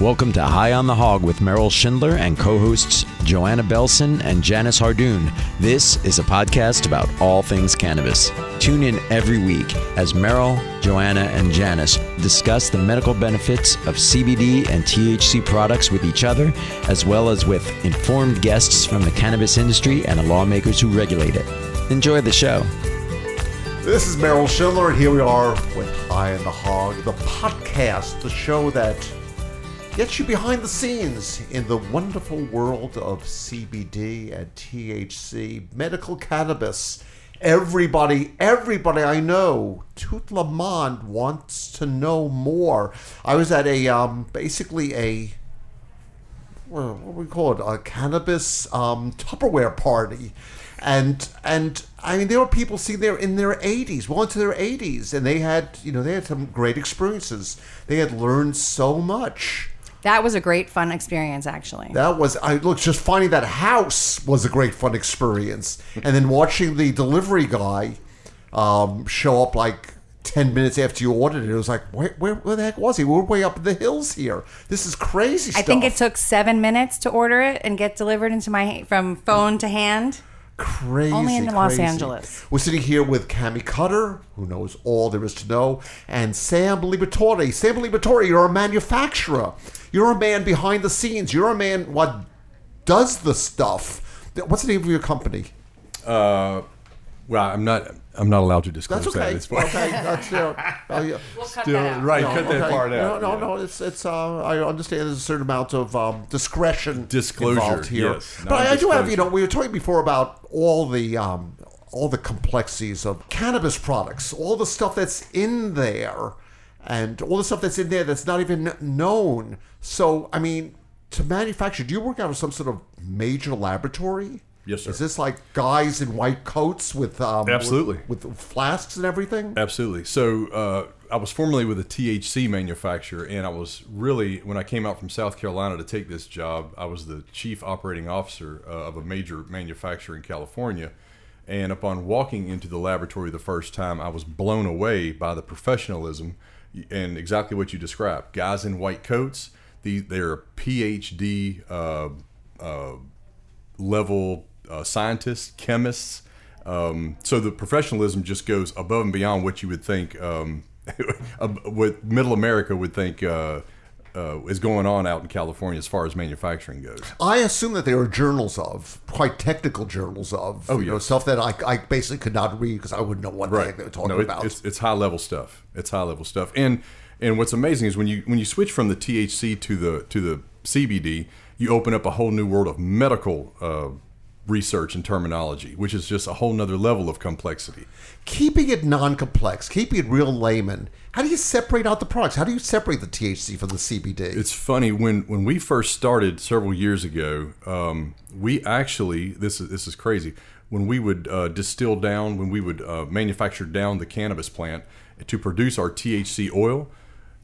Welcome to High on the Hog with Merrill Shindler and co hosts Joanna Belson and Janice Hardoon. This is a podcast about all things cannabis. Tune in every week as Merrill, Joanna, and Janice discuss the medical benefits of CBD and THC products with each other, as well as with informed guests from the cannabis industry and the lawmakers who regulate it. Enjoy the show. This is Merrill Shindler, and here we are with High on the Hog, the podcast, the show that gets you behind the scenes in the wonderful world of CBD and THC, medical cannabis. Everybody, everybody I know, Tout le monde wants to know more. I was at a, um, basically a, what do we call it, a cannabis um, Tupperware party. And and I mean, there were people sitting there in their 80s, well into their 80s, and they had, you know, they had some great experiences. They had learned so much. That was a great fun experience, actually. That was I look just finding that house was a great fun experience, and then watching the delivery guy um, show up like ten minutes after you ordered it. It was like, where, where, where the heck was he? We're way up in the hills here. This is crazy. Stuff. I Stuff. think it took seven minutes to order it and get delivered into my from phone to hand. Crazy. Only in Los. Angeles. We're sitting here with Cami Cutter, who knows all there is to know, and Sam Liberatore. Sam Liberatore, you're a manufacturer. You're a man behind the scenes. You're a man what does the stuff. What's the name of your company? Uh, well, I'm not. I'm not allowed to disclose That's that. okay. It's fine. okay, that's uh, uh, yeah. We'll cut Still, that out. right? No, cut that part out. No, no, yeah. no. It's it's. Uh, I understand there's a certain amount of um, discretion Disclosure, involved here. yes, but I, I do have. You know, we were talking before about all the um, all the complexities of cannabis products, all the stuff that's in there, and all the stuff that's in there that's not even known. So, I mean, to manufacture, do you work out of some sort of major laboratory? Yes, sir. Is this like guys in white coats with um, Absolutely. with, with flasks and everything? Absolutely. So uh, I was formerly with a THC manufacturer, and I was really when I came out from South Carolina to take this job, I was the chief operating officer uh, of a major manufacturer in California. And upon walking into the laboratory the first time, I was blown away by the professionalism and exactly what you described. Guys in white coats, the, they're PhD uh, uh, level uh, scientists, chemists. Um, so the professionalism just goes above and beyond what you would think, um, what Middle America would think uh, uh, is going on out in California as far as manufacturing goes. I assume that there are journals of, quite technical journals of, Oh, you know, stuff that I, I basically could not read because I wouldn't know what the heck they were talking No, it- about. It's, it's high level stuff. It's high level stuff. And and what's amazing is when you when you switch from the THC to the to the CBD, you open up a whole new world of medical uh, research and terminology, which is just a whole nother level of complexity. keeping it non-complex, keeping it real layman. How do you separate out the products? How do you separate the THC from the CBD? It's funny when when we first started several years ago. Um, we actually this is this is crazy. When we would uh, distill down, when we would uh, manufacture down the cannabis plant to produce our THC oil,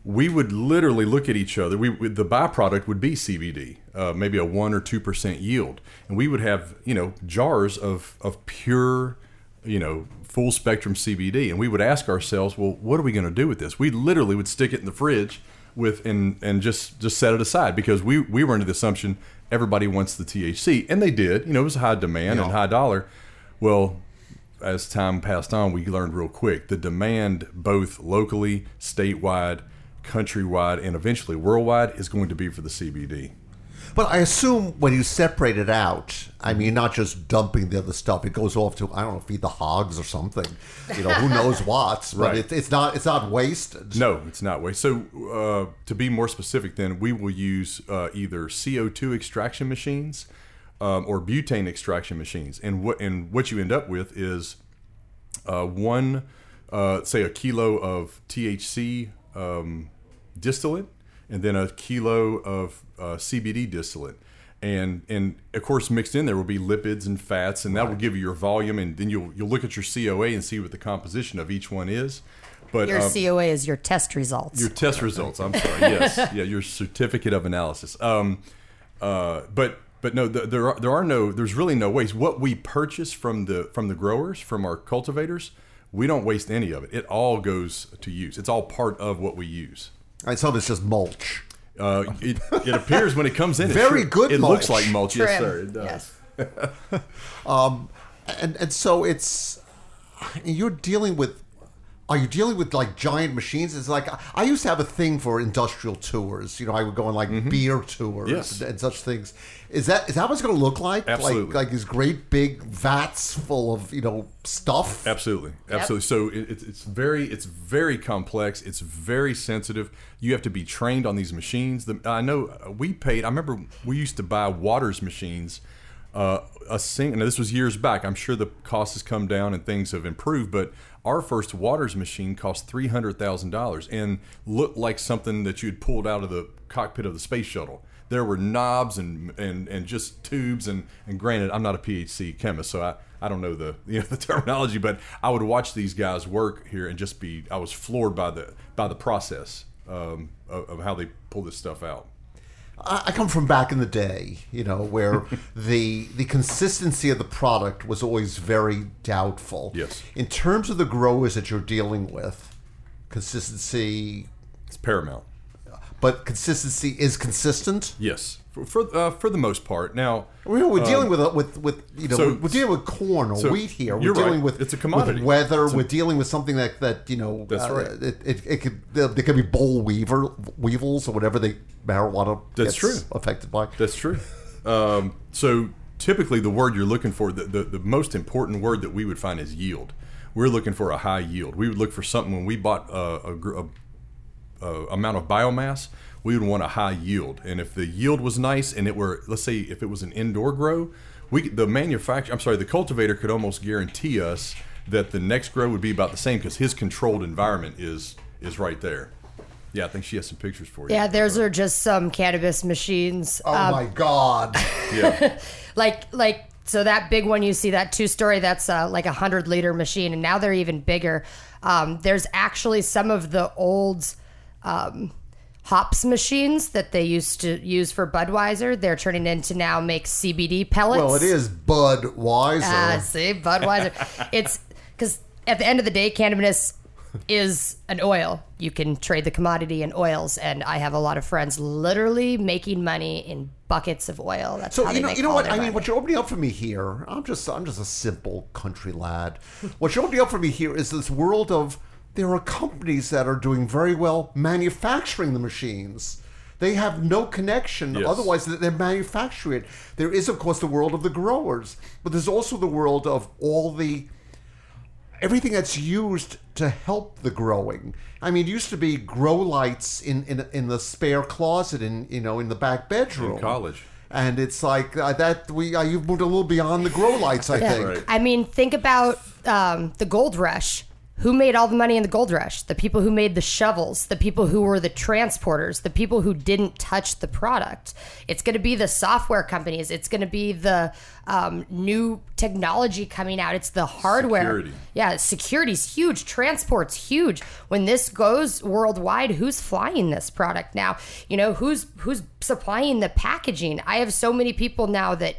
we would literally look at each other. We the byproduct would be CBD, uh, maybe a one or two percent yield, and we would have you know jars of of pure you know full spectrum CBD, and we would ask ourselves, well, what are we going to do with this? We literally would stick it in the fridge with and and just just set it aside because we we were under the assumption everybody wants the THC, and they did. You know, it was high demand and high dollar. Well, as time passed on, we learned real quick the demand, both locally, statewide, countrywide, and eventually worldwide, is going to be for the CBD. but I assume when you separate it out, I mean, not just dumping the other stuff. It goes off to I don't know, feed the hogs or something. You know, who knows what? But Right. it, it's not it's not wasted. No, it's not waste. So, uh, to be more specific, then we will use uh, either CO2 extraction machines um, or butane extraction machines, and what and what you end up with is uh, one, uh, say, a kilo of THC um, distillate, and then a kilo of uh, CBD distillate. And, and of course mixed in there will be lipids and fats and that will give you your volume and then you'll you'll look at your COA and see what the composition of each one is. But Your um, COA is your test results. your test results. I'm sorry. Yes, yeah, your certificate of analysis. Um, uh, but but no, th- there are there are no. There's really no waste. What we purchase from the from the growers, from our cultivators, we don't waste any of it. It all goes to use. It's all part of what we use. I saw this just mulch. Uh, it, it appears when it comes in, Very sure- good It looks like mulch. Yes, sir. It does. Yes. and and so it's you're dealing with are you dealing with like giant machines it's like i used to have a thing for industrial tours you know i would go on like beer tours Mm-hmm. Yes. and, and such things is that is that what it's going to look like Absolutely. like like these great big vats full of you know stuff Absolutely, absolutely. So it, it's it's very it's very complex. It's very sensitive. You have to be trained on these machines. The, I know uh, we paid. I remember we used to buy Waters machines. Uh, a sing. Now this was years back. I'm sure the cost has come down and things have improved. But our first Waters machine cost three hundred thousand dollars and looked like something that you had pulled out of the cockpit of the space shuttle. There were knobs and and, and just tubes and and granted, I'm not a PhD chemist, so I, I don't know the you know the terminology, but I would watch these guys work here and just be I was floored by the by the process um, of, of how they pull this stuff out. I come from back in the day, you know, where the the consistency of the product was always very doubtful. Yes. In terms of the growers that you're dealing with, consistency, It's paramount. but consistency is consistent. Yes, for for, uh, for the most part. Now We're, we're dealing with a, with with you know Um, so- we're, we're dealing with corn or so wheat here. We're dealing right. with It's a commodity. with weather. A- we're dealing with something that that you know. That's uh, right. It, it, it could there, there could be boll weaver weevils or whatever the marijuana That's true. affected by. That's true. Um, so typically, the word you're looking for, the, the, the most important word that we would find is yield. We're looking for a high yield. We would look for something when we bought a, a, a, a amount of biomass. We would want a high yield, and if the yield was nice, and it were, let's say, if it was an indoor grow, we the manufacturer, I'm sorry, the cultivator could almost guarantee us that the next grow would be about the same because his controlled environment is is right there. Yeah, I think she has some pictures for you. Yeah, those are just some cannabis machines. Oh Um, my god! Yeah. like like so that big one you see that two story that's uh, like a hundred liter machine and now they're even bigger um, there's actually some of the old um, hops machines that they used to use for budweiser they're turning into now make cbd pellets well, it is Budweiser. Ah, see, Budweiser. it's because at the end of the day, cannabis is an oil. You can trade the commodity in oils, and I have a lot of friends literally making money in buckets of oil. That's So you know, you know what I mean. money. What you're opening up for me here, I'm just, I'm just a simple country lad. what you're opening up for me here is this world of there are companies that are doing very well manufacturing the machines. They have no connection. Yes. Otherwise, they're manufacturing it. There is, of course, the world of the growers, but there's also the world of all the everything that's used to help the growing. I mean, it used to be grow lights in, in in the spare closet in you know in the back bedroom In college. and it's like uh, that we uh, you've moved a little beyond the grow lights. I Yeah. think. Right. I mean, think about um, the gold rush. Who made all the money in the gold rush? The people who made the shovels, the people who were the transporters, the people who didn't touch the product. It's going to be the software companies. It's going to be the um, new technology coming out. It's the hardware. Security. Yeah, security's huge. Transport's huge. When this goes worldwide, who's flying this product now? You know, who's who's supplying the packaging? I have so many people now that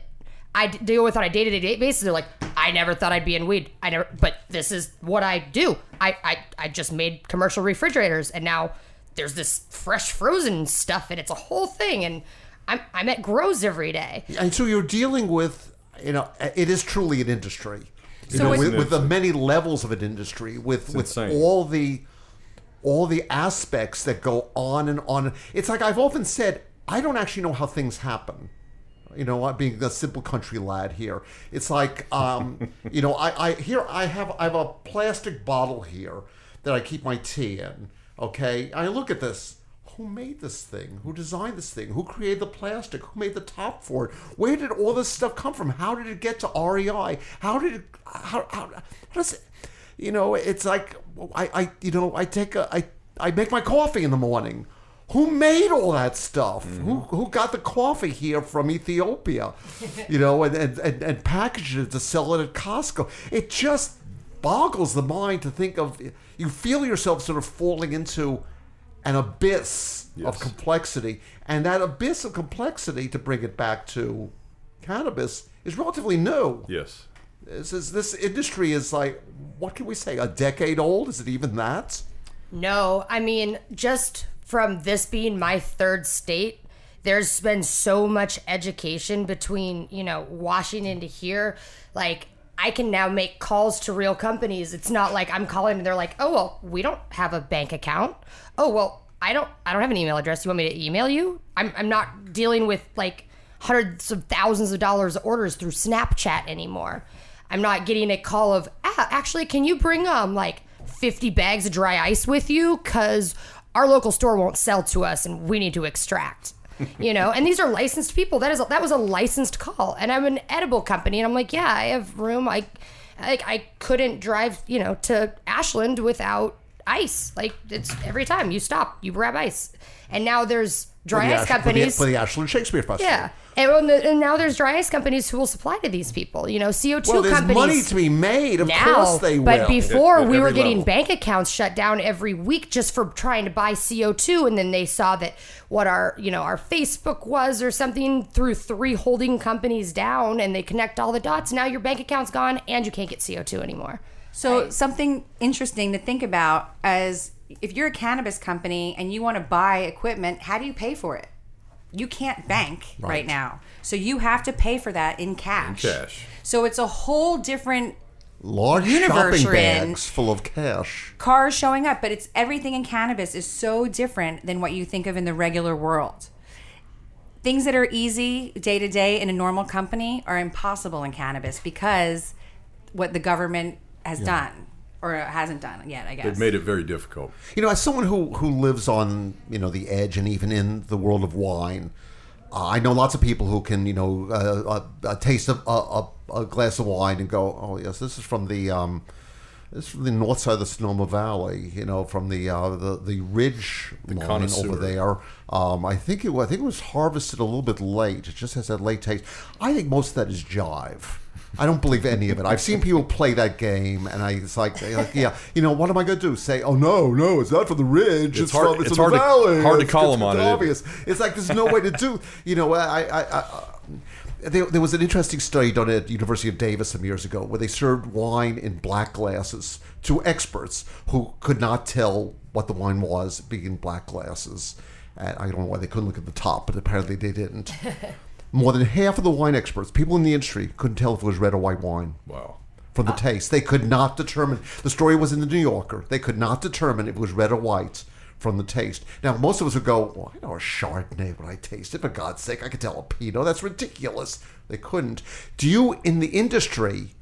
I d- deal with on a day to day basis. They're like, I never thought I'd be in weed. I never, but this is what I do. I, I, I just made commercial refrigerators, and now there's this fresh frozen stuff, and it's a whole thing. And I'm, I'm at grows every day. And so you're dealing with you know it is truly an industry. You So know, with, with the many levels of an industry, with with insane. all the all the aspects that go on and on. It's like I've often said, I don't actually know how things happen. You know, being a simple country lad here, it's like, um, you know, I, I here I have I have a plastic bottle here that I keep my tea in. Okay, I look at this. Who made this thing? Who designed this thing? Who created the plastic? Who made the top for it? Where did all this stuff come from? How did it get to REI? How did it? How, how, how does it? You know, it's like I, I you know, I take a I I make my coffee in the morning. Who made all that stuff? Who mm-hmm. who got the coffee here from Ethiopia? You know, and, and, and, and packaged it to sell it at Costco. It just boggles the mind to think of you feel yourself sort of falling into an abyss of complexity. And that abyss of complexity, to bring it back to cannabis, is relatively new. Yes. This is this industry is like what can we say? A decade old? Is it even that? No, I mean, just from this being my third state, there's been so much education between, you know, Washington to here. Like, I can now make calls to real companies. It's not like I'm calling and they're like, "Oh, well, we don't have a bank account." Oh, well, I don't I don't have an email address. You want me to email you? I'm I'm not dealing with like hundreds of thousands of dollars of orders through Snapchat anymore. I'm not getting a call of, ah, "Actually, can you bring um like 50 bags of dry ice with you cuz our local store won't sell to us and we need to extract." you know? And these are licensed people. That is that was a licensed call. And i'm an edible company and i'm like yeah i have room. I like i couldn't drive you know to ashland without ice. Like it's every time you stop you grab ice. And now there's dry ice Ash- for the- companies. for the, Ashland Shakespeare Festival. yeah and, the, and now there's dry ice companies who will supply to these people you know co2 Well, there's companies money to be made. Of now, course they will. but before At- at we were getting level. bank accounts shut down every week just for trying to buy CO2 and then they saw that what our, you know, our Facebook was or something through three holding companies down and they connect all the dots. Now your bank account's gone and you can't get CO2 anymore. So something interesting to think about as if you're a cannabis company and you want to buy equipment, how do you pay for it? You can't bank right, now. So you have to pay for that in cash. In cash. So it's a whole different Large universe shopping in. bags full of cash. cars showing up, but it's everything in cannabis is so different than what you think of in the regular world. Things that are easy day to day in a normal company are impossible in cannabis because what the government has done or hasn't done yet, I guess. They've made it very difficult. You know, as someone who who lives on you know the edge and even in the world of wine, uh, I know lots of people who can you know uh, uh, taste a, a, a glass of wine and go, oh yes, this is from the. Um, this is from the north side of the Sonoma Valley, you know, from the uh, the the ridge line connoisseur. over there. Um, I think it I think it was harvested a little bit late. It just has that late taste. I think most of that is jive. I don't believe any of it. I've seen people play that game, and I it's like, like yeah, you know, what am I going to do? Say, oh no, no, it's not from the ridge. It's, It's hard- from it's, it's from the hard to- valley. hard to call it's- them on it. it's it. Obvious. It's like there's no way to do. You know, I, I, I, I there, there was an interesting study done at University of Davis some years ago where they served wine in black glasses to experts who could not tell what the wine was being in black glasses. And I don't know why they couldn't look at the top, but apparently they didn't. More than half of the wine experts, people in the industry, couldn't tell if it was red or white wine Wow. from the taste. They could not determine. The story was in the New Yorker. They could not determine if it was red or white from the taste. Now, most of us would go, "Well, I know a Chardonnay when I taste it. For God's sake, I could tell a Pinot. That's ridiculous." They couldn't. Do you, in the industry,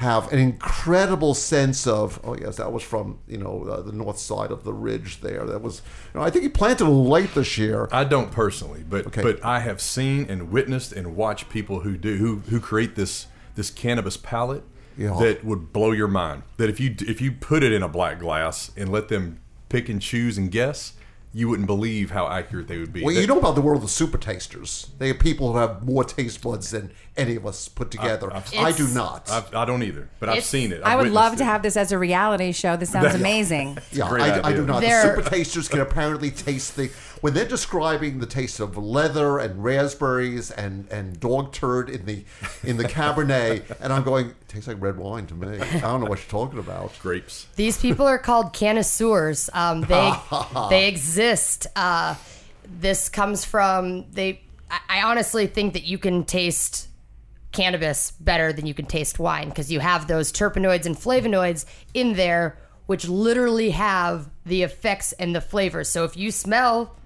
have an incredible sense of? Oh yes, that was from you know uh, the north side of the ridge there. That was. You know, I think he planted a late this year. I don't personally, but Okay. but I have seen and witnessed and watched people who do who who create this this cannabis palette Yeah. that would blow your mind. That if you if you put it in a black glass and let them pick and choose and guess, you wouldn't believe how accurate they would be. Well, That- you know about the world of super tasters. They are people who have more taste buds than any of us put together. I, I've- do not. I've, I don't either, but I've seen it. I I've would love witnessed to it. have this as a reality show. This sounds amazing. Yeah, Great I, I do not. They're- the super tasters can apparently taste the when they're describing the taste of leather and raspberries and, and dog turd in the in the cabernet, and I'm going, it tastes like red wine to me. I don't know what you're talking about. grapes. These people are called connoisseurs. Um, they they exist. Uh, this comes from they. I, I honestly think that you can taste cannabis better than you can taste wine because you have those terpenoids and flavonoids in there, which literally have the effects and the flavors. So if you smell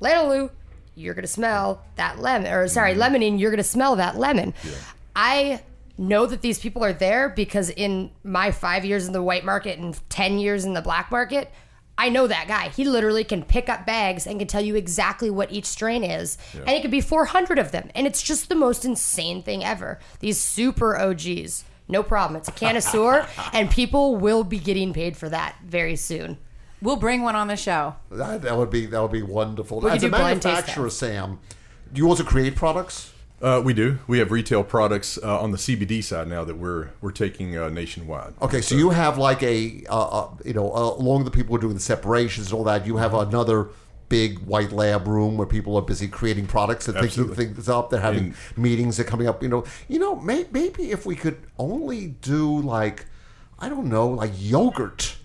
linalool, you're gonna smell that lemon, or sorry, mm-hmm. limonene, you're gonna smell that lemon. I know that these people are there because in my five years in the white market and 10 years in the black market, I know that guy. He literally can pick up bags and can tell you exactly what each strain is. And it could be 400 of them. And it's just the most insane thing ever. These super OGs. No problem. It's a connoisseur, and people will be getting paid for that very soon. We'll bring one on the show. That, that would be that would be wonderful. We As a do blind taste manufacturer, Sam, do you also create products? Uh, we do. We have retail products uh, on the CBD side now that we're we're taking uh, nationwide. Okay, so you have like a, you know, uh, along the people who are doing the separations and all that, you have another big white lab room where people are busy creating products and thinking things up. They're having And- meetings. They're coming up. You know, you know, may, maybe if we could only do like, I don't know, like yogurt.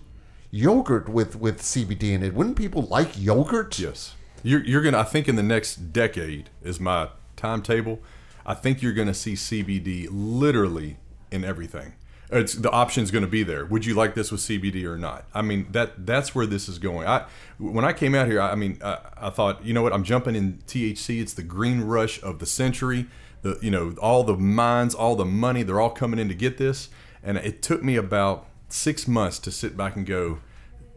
yogurt with with CBD in it. Wouldn't people like yogurt? Yes. You're, you're going to, I think in the next decade is my timetable. I think you're going to see CBD literally in everything. It's the option's going to be there. Would you like this with CBD or not? I mean that that's where this is going. I when I came out here, I, I mean I, I thought, you know what? I'm jumping in THC. It's the green rush of the century. The you know all the mines, all the money, they're all coming in to get this. And it took me about six months to sit back and go,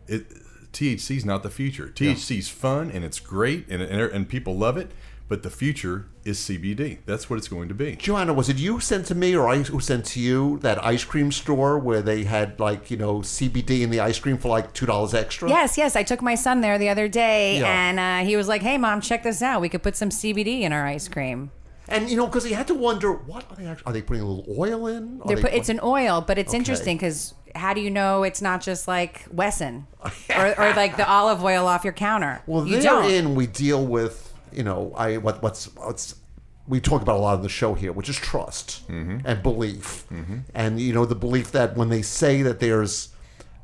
it THC is not the future. THC is fun and it's great and, and and people love it, but the future is CBD. That's what it's going to be. Joanna, was it you sent to me or I who sent to you that ice cream store where they had like you know CBD in the ice cream for like two dollars extra? Yes, yes. I took my son there the other day, Yeah. and uh, he was like, "Hey, mom, check this out. We could put some CBD in our ice cream." And you know because he had to wonder what are they actually, are they putting a little oil in? Are They're they put, it's an oil, but it's Okay. interesting because how do you know it's not just like Wesson or, or like the olive oil off your counter? Well, you don't. we deal with you know I what what's what's we talk about a lot on the show here, which is trust and belief, and you know the belief that when they say that there's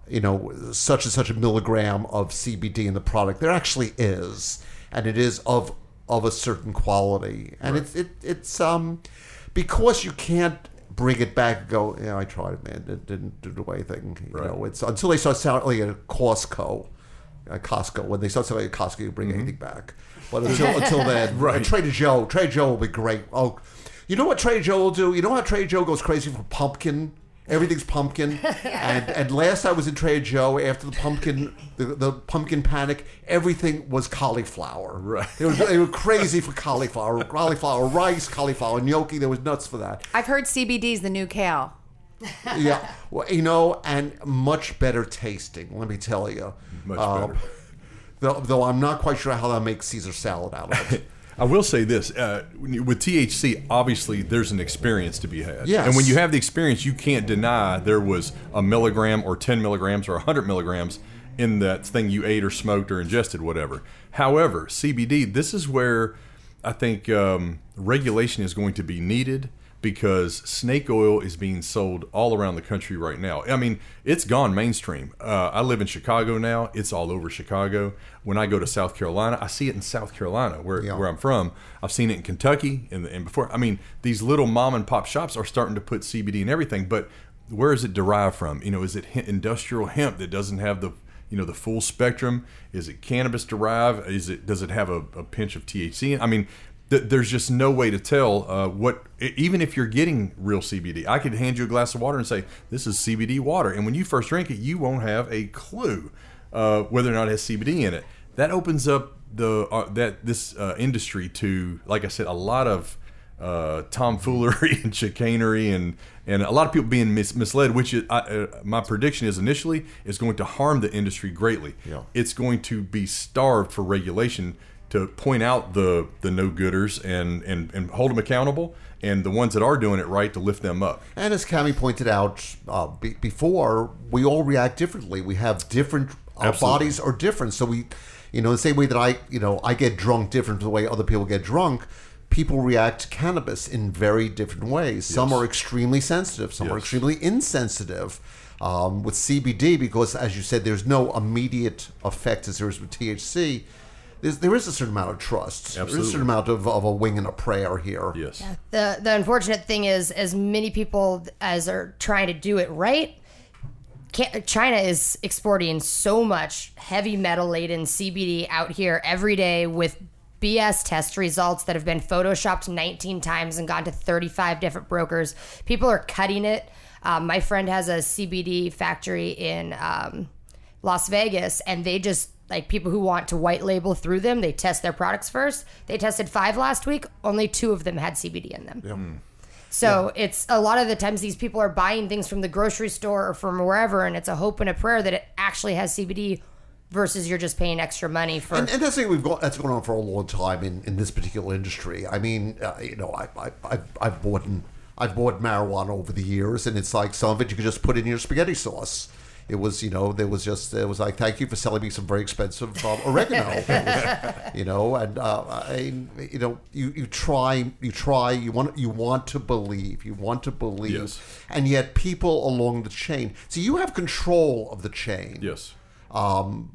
you know such and such a milligram of CBD in the product, there actually is, and it is of of a certain quality, and it's it it's um because you can't bring it back and go yeah I tried it man. It didn't do the way thing. You Right. know it's until they start selling it at Costco at Costco. When they start selling at Costco, you bring mm-hmm. anything back. But until until then, Right. Trader Joe, Trader Joe will be great. Oh, you know what Trader Joe will do? You know how Trader Joe goes crazy for pumpkin. Everything's pumpkin, and and last I was in Trader Joe after the pumpkin, the, the pumpkin panic, everything was cauliflower. Right. They were, they were crazy for cauliflower, cauliflower rice, cauliflower gnocchi. There was nuts for that. I've heard CBD's the new kale. Yeah, well, you know, and much better tasting. Let me tell you. Much Um, better. Though, though I'm not quite sure how they'll make Caesar salad out of it. I will say this: uh, with THC, obviously there's an experience to be had, Yes. and when you have the experience, you can't deny there was a milligram or 10 milligrams or 100 milligrams in that thing you ate or smoked or ingested, whatever. However, CBD, this is where I think um, regulation is going to be needed because snake oil is being sold all around the country right now. I mean, it's gone mainstream. Uh, I live in Chicago now. It's all over Chicago. When I go to South Carolina, I see it in South Carolina, where, Yeah. where I'm from. I've seen it in Kentucky and, and before. I mean, these little mom and pop shops are starting to put CBD in everything, but where is it derived from? You know, is it industrial hemp that doesn't have the you know the full spectrum? Is it cannabis derived? Is it does it have a, a pinch of THC? I mean, th- there's just no way to tell uh, what. Even if you're getting real CBD, I could hand you a glass of water and say this is CBD water, and when you first drink it, you won't have a clue uh, whether or not it has CBD in it. That opens up the uh, that this uh, industry to, like I said, a lot of uh, tomfoolery and chicanery and and a lot of people being mis- misled. Which is, I, uh, my prediction is initially is going to harm the industry greatly. Yeah. It's going to be starved for regulation to point out the the no gooders and and and hold them accountable, and the ones that are doing it right to lift them up. And as Cami pointed out uh, be- before, we all react differently. We have different. Our Absolutely. bodies are different, so we, you know, the same way that I, you know, I get drunk different from the way other people get drunk. People react to cannabis in very different ways. Some Yes. are extremely sensitive. Some are extremely insensitive. Um, with CBD, because as you said, there's no immediate effect as there is with THC. There's, there is a certain amount of trust. There's a certain amount of, of a wing and a prayer here. Yes. The the unfortunate thing is, as many people as are trying to do it right, China is exporting so much heavy metal laden CBD out here every day with BS test results that have been photoshopped 19 times and gone to 35 different brokers. People are cutting it. Um, my friend has a CBD factory in um, Las Vegas, and they just like people who want to white label through them. They test their products first. They tested five last week. Only two of them had CBD in them. So it's a lot of the times these people are buying things from the grocery store or from wherever, and it's a hope and a prayer that it actually has CBD versus you're just paying extra money for. And, and that's something we've got that's going on for a long time in, in this particular industry. I mean, uh, you know, I, I, I've, I've bought and I've bought marijuana over the years, and it's like some of it you could just put in your spaghetti sauce. It was, you know, there was just it was like, thank you for selling me some very expensive um, oregano, was, you know, and uh, I, you know, you, you try, you try, you want, you want to believe, you want to believe, Yes. and yet people along the chain. So you have control of the chain. Yes. Um,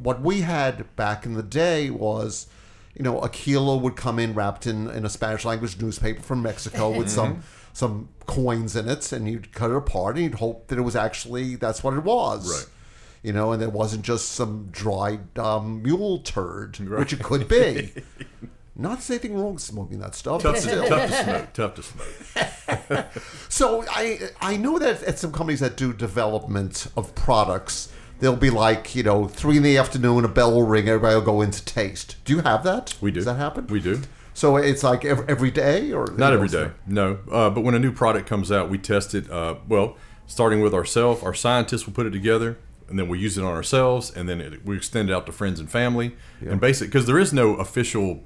what we had back in the day was, you know, a kilo would come in wrapped in, in a Spanish language newspaper from Mexico with some some coins in it, and you'd cut it apart and you'd hope that it was actually that's what it was. Right. You know, and it wasn't just some dried um, mule turd, which it could be. Not to say anything wrong with smoking that stuff. Tough to, tough to smoke. Tough to smoke. So I I know that at some companies that do development of products, they'll be like you know three in the afternoon, a bell will ring, everybody will go into taste. Do you have that? We do. Does that happen? We do. So it's like every, day, or Not every day, no. Uh, but when a new product comes out, we test it. Uh, well, starting with ourselves, our scientists will put it together, and then we use it on ourselves, and then it, we extend it out to friends and family. And basically because there is no official,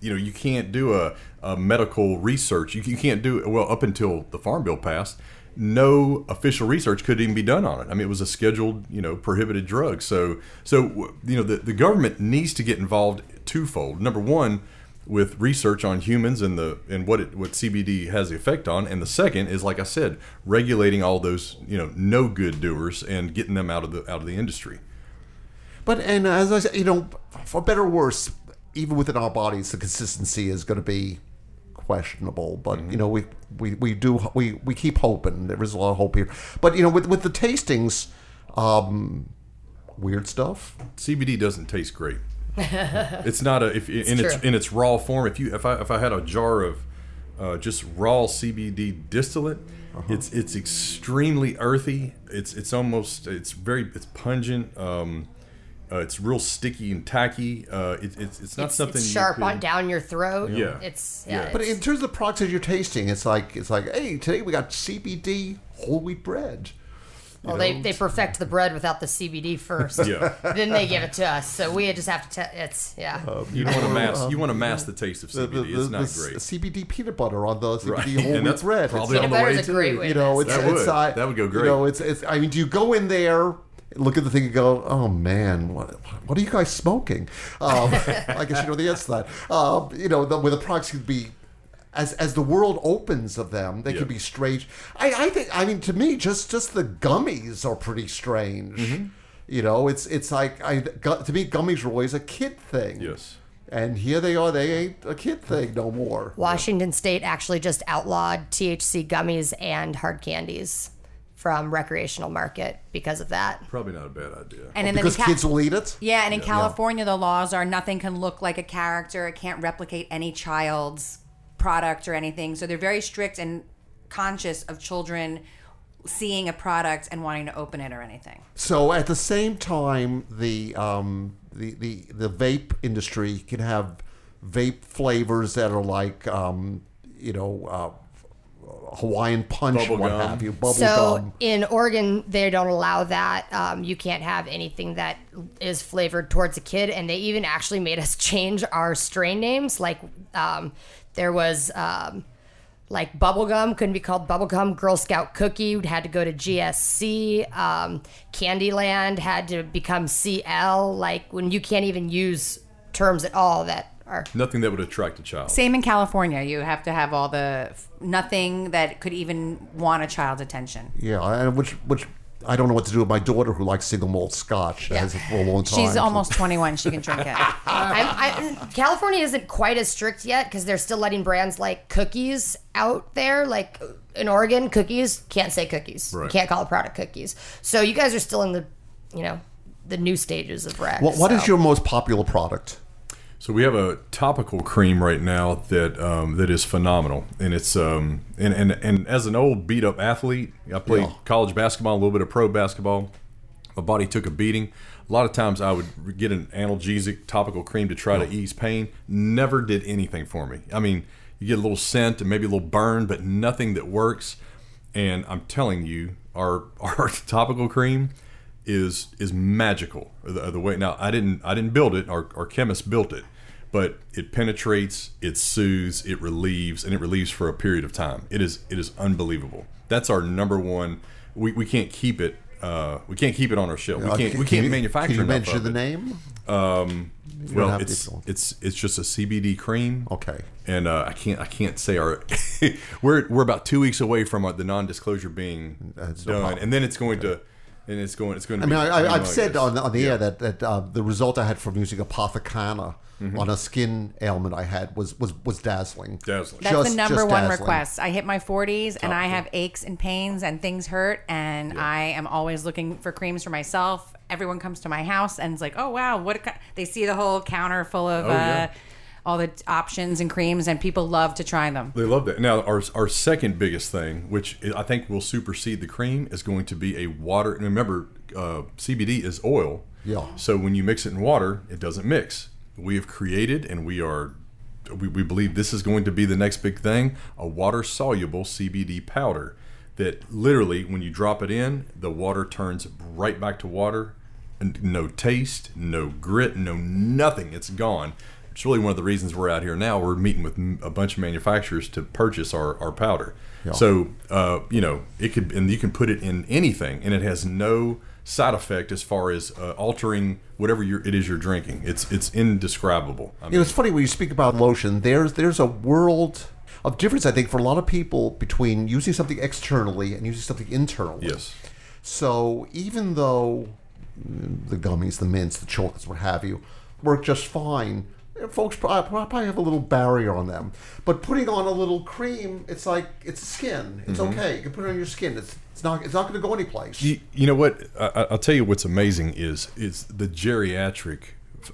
you know, you can't do a, a medical research. You, you can't do well up until the Farm Bill passed. No official research could even be done on it. I mean, it was a scheduled, you know, prohibited drug. So, so you know, the, the government needs to get involved twofold. Number one, with research on humans and the and what it what CBD has the effect on, and the second is like I said, regulating all those you know no good doers and getting them out of the out of the industry. But and as I said, you know, for better or worse, even within our bodies, the consistency is going to be questionable. But Mm-hmm. you know, we, we we do we we keep hoping. There is a lot of hope here. But you know, with with the tastings, um, weird stuff. CBD doesn't taste great. it's not a if in its in its raw form. If you if I if I had a jar of uh, just raw CBD distillate, it's it's extremely earthy. It's it's almost it's very it's pungent. Um, uh, it's real sticky and tacky. Uh, it, it's it's not It's, something it's you sharp could- on down your throat. Yeah. It's yeah. Yeah. But it's- in terms of the products that you're tasting, it's like it's like, hey, today we got CBD whole wheat bread. You well, they, know? they perfect the bread without the CBD first. Yeah. then they give it to us, so we just have to. Te- it's yeah. You want to mask. You want to mask the taste of the, CBD. the, the, it's not the great. CBD peanut butter on the CBD Right. whole And wheat bread. probably It's- on Peanut the way butter's a too. great way you know, it's, That it's would. uh, That would go You great. know, it's it's. I mean, do you go in there, look at the thing, and go, "Oh man, what what are you guys smoking?" Um, I guess you know the answer to that. Um, you know, the, where the products could be. As, as the world opens of them, they Yeah. can be strange. I, I think. I mean, to me, just just the gummies are pretty strange. Mm-hmm. You know, it's it's like I to me, gummies were always a kid thing. Yes. And here they are. They ain't a kid thing no more. Washington State actually just outlawed THC gummies and hard candies from recreational market because of that. Probably not a bad idea. And then Because in Ca- kids will eat it. Yeah, and in California, the laws are nothing can look like a character. It can't replicate any child's product or anything. So they're very strict and conscious of children seeing a product and wanting to open it or anything. So at the same time, the um, the, the the vape industry can have vape flavors that are like um, you know uh, Hawaiian punch, Bubble what gum. have you, bubble So gum. in Oregon, they don't allow that. Um, you can't have anything that is flavored towards a kid, and they even actually made us change our strain names. Like um, there was um, like bubblegum couldn't be called bubblegum. Girl Scout cookie had to go to GSC. Um, Candyland had to become CL. Like when you can't even use terms at all that are Nothing that would attract a child. Same in California. You have to have all the nothing that could even want a child's attention. Yeah, and which which I don't know what to do with my daughter who likes single malt Scotch. Yeah. Has for a long time. She's almost 21. She can drink it. I'm, I, California isn't quite as strict yet because they're still letting brands like cookies out there. Like uh, in Oregon, cookies can't say cookies. You can't call a product cookies. So you guys are still in the, you know, the new stages of rec. What, what is so. your most popular product? So we have a topical cream right now that um, that is phenomenal, and it's um, and, and and as an old beat up athlete, I played Yeah. college basketball, a little bit of pro basketball. My body took a beating. A lot of times I would get an analgesic topical cream to try to ease pain. Never did anything for me. I mean, you get a little scent and maybe a little burn, but nothing that works. And I'm telling you, our our topical cream is is magical. The, the way now I didn't I didn't build it. Our our chemist built it, but it penetrates, it soothes, it relieves, and it relieves for a period of time. It is it is unbelievable. That's our number one. We, we can't keep it. Uh, we can't keep it on our shelf. We can't. can- we can can't you- manufacture. Can you mention the it. name? Um, well, it's if you want. it's it's just a CBD cream. Okay. And uh, I can't I can't say our we're we're about two weeks away from uh, the non-disclosure being That's done, problem. and then it's going to and it's going. It's going to. I mean, be I, I, I've said on, on the Yeah. air that, that uh, the result I had from using Apothecanna Mm-hmm. on a skin ailment I had was was was dazzling. Dazzling. That's Just- the number one dazzling. request. I hit my 40s and I have aches and pains and things hurt, and I am always looking for creams for myself. Everyone comes to my house and it's like, oh wow, what? A. They see the whole counter full of Oh, yeah. uh, all the options and creams, and people love to try them. They love that. Now, our, our second biggest thing, which I think will supersede the cream, is going to be a water. And remember, uh, CBD is oil. Yeah. So when you mix it in water, it doesn't mix. We have created, and we are, we, we believe this is going to be the next big thing: a water soluble CBD powder. That literally, when you drop it in, the water turns right back to water, and no taste, no grit, no nothing. It's gone. It's really one of the reasons we're out here now. We're meeting with a bunch of manufacturers to purchase our, our powder. So, uh, you know, it could, and you can put it in anything, and it has no side effect as far as uh, altering whatever you're, it is you're drinking. It's it's indescribable. I You know, it's funny when you speak about lotion. There's there's a world of difference, I think, for a lot of people between using something externally and using something internally. yes. So even though the gummies, the mints, the chocolates, what have you, work just fine, folks probably have a little barrier on them. But putting on a little cream, it's like it's skin. It's Mm-hmm. okay. You can put it on your skin. It's it's not it's not going to go anyplace. You, you know what? I, I- I'll tell you what's amazing is is the geriatric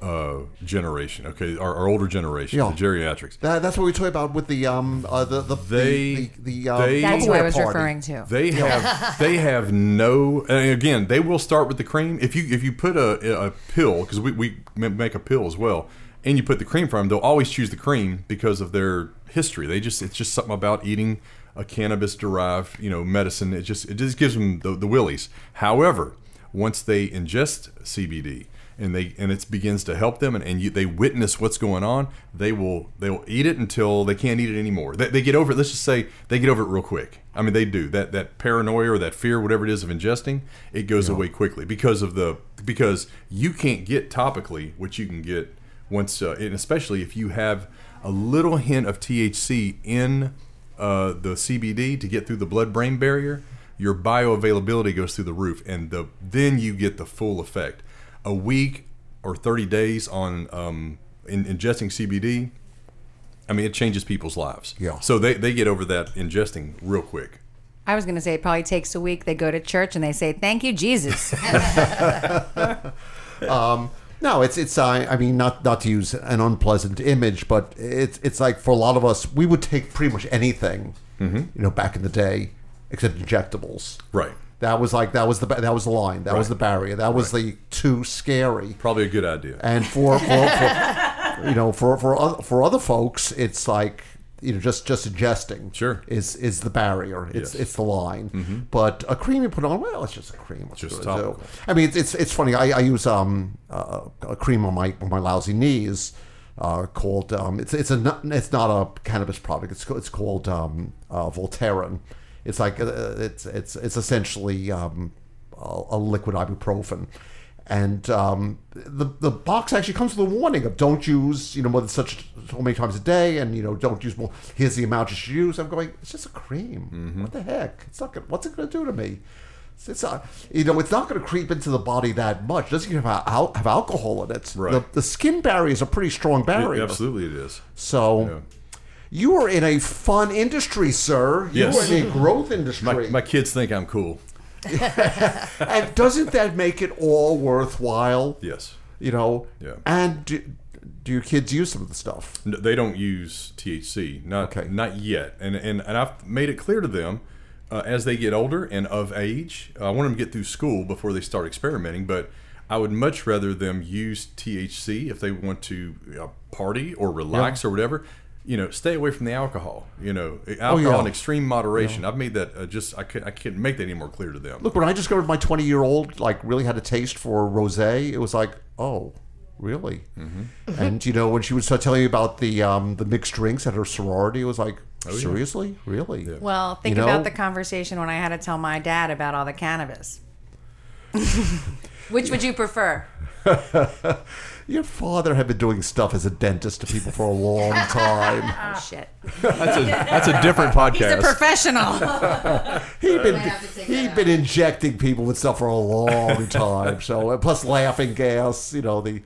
uh, generation. Okay, our, our older generation, Yeah. the geriatrics. That, that's what we talk about with the um uh, the the They- the, the, the um, they- That's what I was party. referring to. They have they have no. And again, they will start with the cream. If you if you put a, a pill because we, we make a pill as well, and you put the cream from them, they'll always choose the cream because of their history. They just it's just something about eating a cannabis derived you know medicine. It just it just gives them the, the willies. However, once they ingest CBD and they and it begins to help them and, and you, they witness what's going on they will they'll eat it until they can't eat it anymore they, they get over it let's just say they get over it real quick i mean they do that that paranoia or that fear whatever it is of ingesting it goes away quickly because of the because you can't get topically what you can get once uh, and especially if you have a little hint of thc in uh, the cbd to get through the blood brain barrier your bioavailability goes through the roof and the then you get the full effect a week or 30 days on um, in, ingesting cbd i mean it changes people's lives Yeah. so they, they get over that ingesting real quick I was going to say it probably takes a week. They go to church and they say, "Thank you, Jesus." No, it's it's. Uh, I mean, not not to use an unpleasant image, but it's it's like for a lot of us, we would take pretty much anything, Mm-hmm. you know, back in the day, except injectables. right That was like that was the that was the line. That was the barrier. That was the too scary. probably a good idea And for for, for you know for for for other folks, it's like you know just just ingesting. Sure. is is the barrier. It's Yes. Mm-hmm. it's the line. But a cream you put on, well, it's just a cream. What's Just do? I mean, it's it's, it's funny. I, I use um uh, a cream on my on my lousy knees. Uh, called um, it's it's a it's not a cannabis product. It's it's called um, uh, Voltaren. It's like uh, it's it's it's essentially um, a, a liquid ibuprofen, and um, the the box actually comes with a warning of don't use you know more than such so many times a day, and you know don't use more. Here's the amount you should use. I'm going. It's just a cream. What the heck? It's not. Gonna, what's it going to do to me? It's, it's not, you know, it's not going to creep into the body that much. It doesn't even have, al- have alcohol in it. Right. The, the skin barrier is a pretty strong barrier. absolutely it is So, Yeah. you are in a fun industry, sir. You Yes. are in a growth my, industry. my kids think i'm cool and doesn't that make it all worthwhile? yes You know? Yeah. And do, do your kids use some of the stuff? No, they don't use THC, not Okay. not yet, and and and I've made it clear to them uh, as they get older and of age. I want them to get through school before they start experimenting, but I would much rather them use THC if they want to uh, party or relax or whatever. You know, stay away from the alcohol. You know, alcohol yeah. in extreme moderation. I've made that uh, just I can't I can't make that any more clear to them. Look, when I discovered my 20 year old like really had a taste for rosé, it was like, oh, really? Mm-hmm. And you know, when she would start telling me about the um, the mixed drinks at her sorority, it was like, Oh, seriously, really? well, think You know? about the conversation when I had to tell my dad about all the cannabis. Which would you prefer? Your father had been doing stuff as a dentist to people for a long time. Oh shit. That's a that's a different podcast. He's a professional. He'd been have to take he'd that been injecting people with stuff for a long time. So and plus laughing gas, you know the.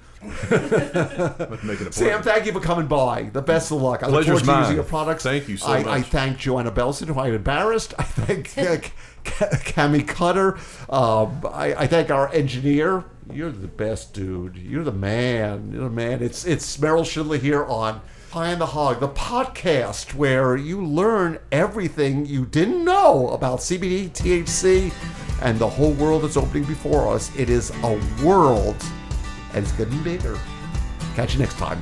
Let's make it a Sam, thank you for coming by. The best of luck. I look Pleasure's forward to mine. using your products. Thank you so I, I much. thank Joanna Belson, who I'm embarrassed. I thank uh, Ca- Cami Cutter. Um, I, I thank our engineer. You're the best, dude. You're the man. You're the man. It's it's Merrill Shindler here on High on the Hog, the Potcast where you learn everything you didn't know about CBD, THC, and the whole world that's opening before us. It is a world, and it's getting bigger. Catch you next time.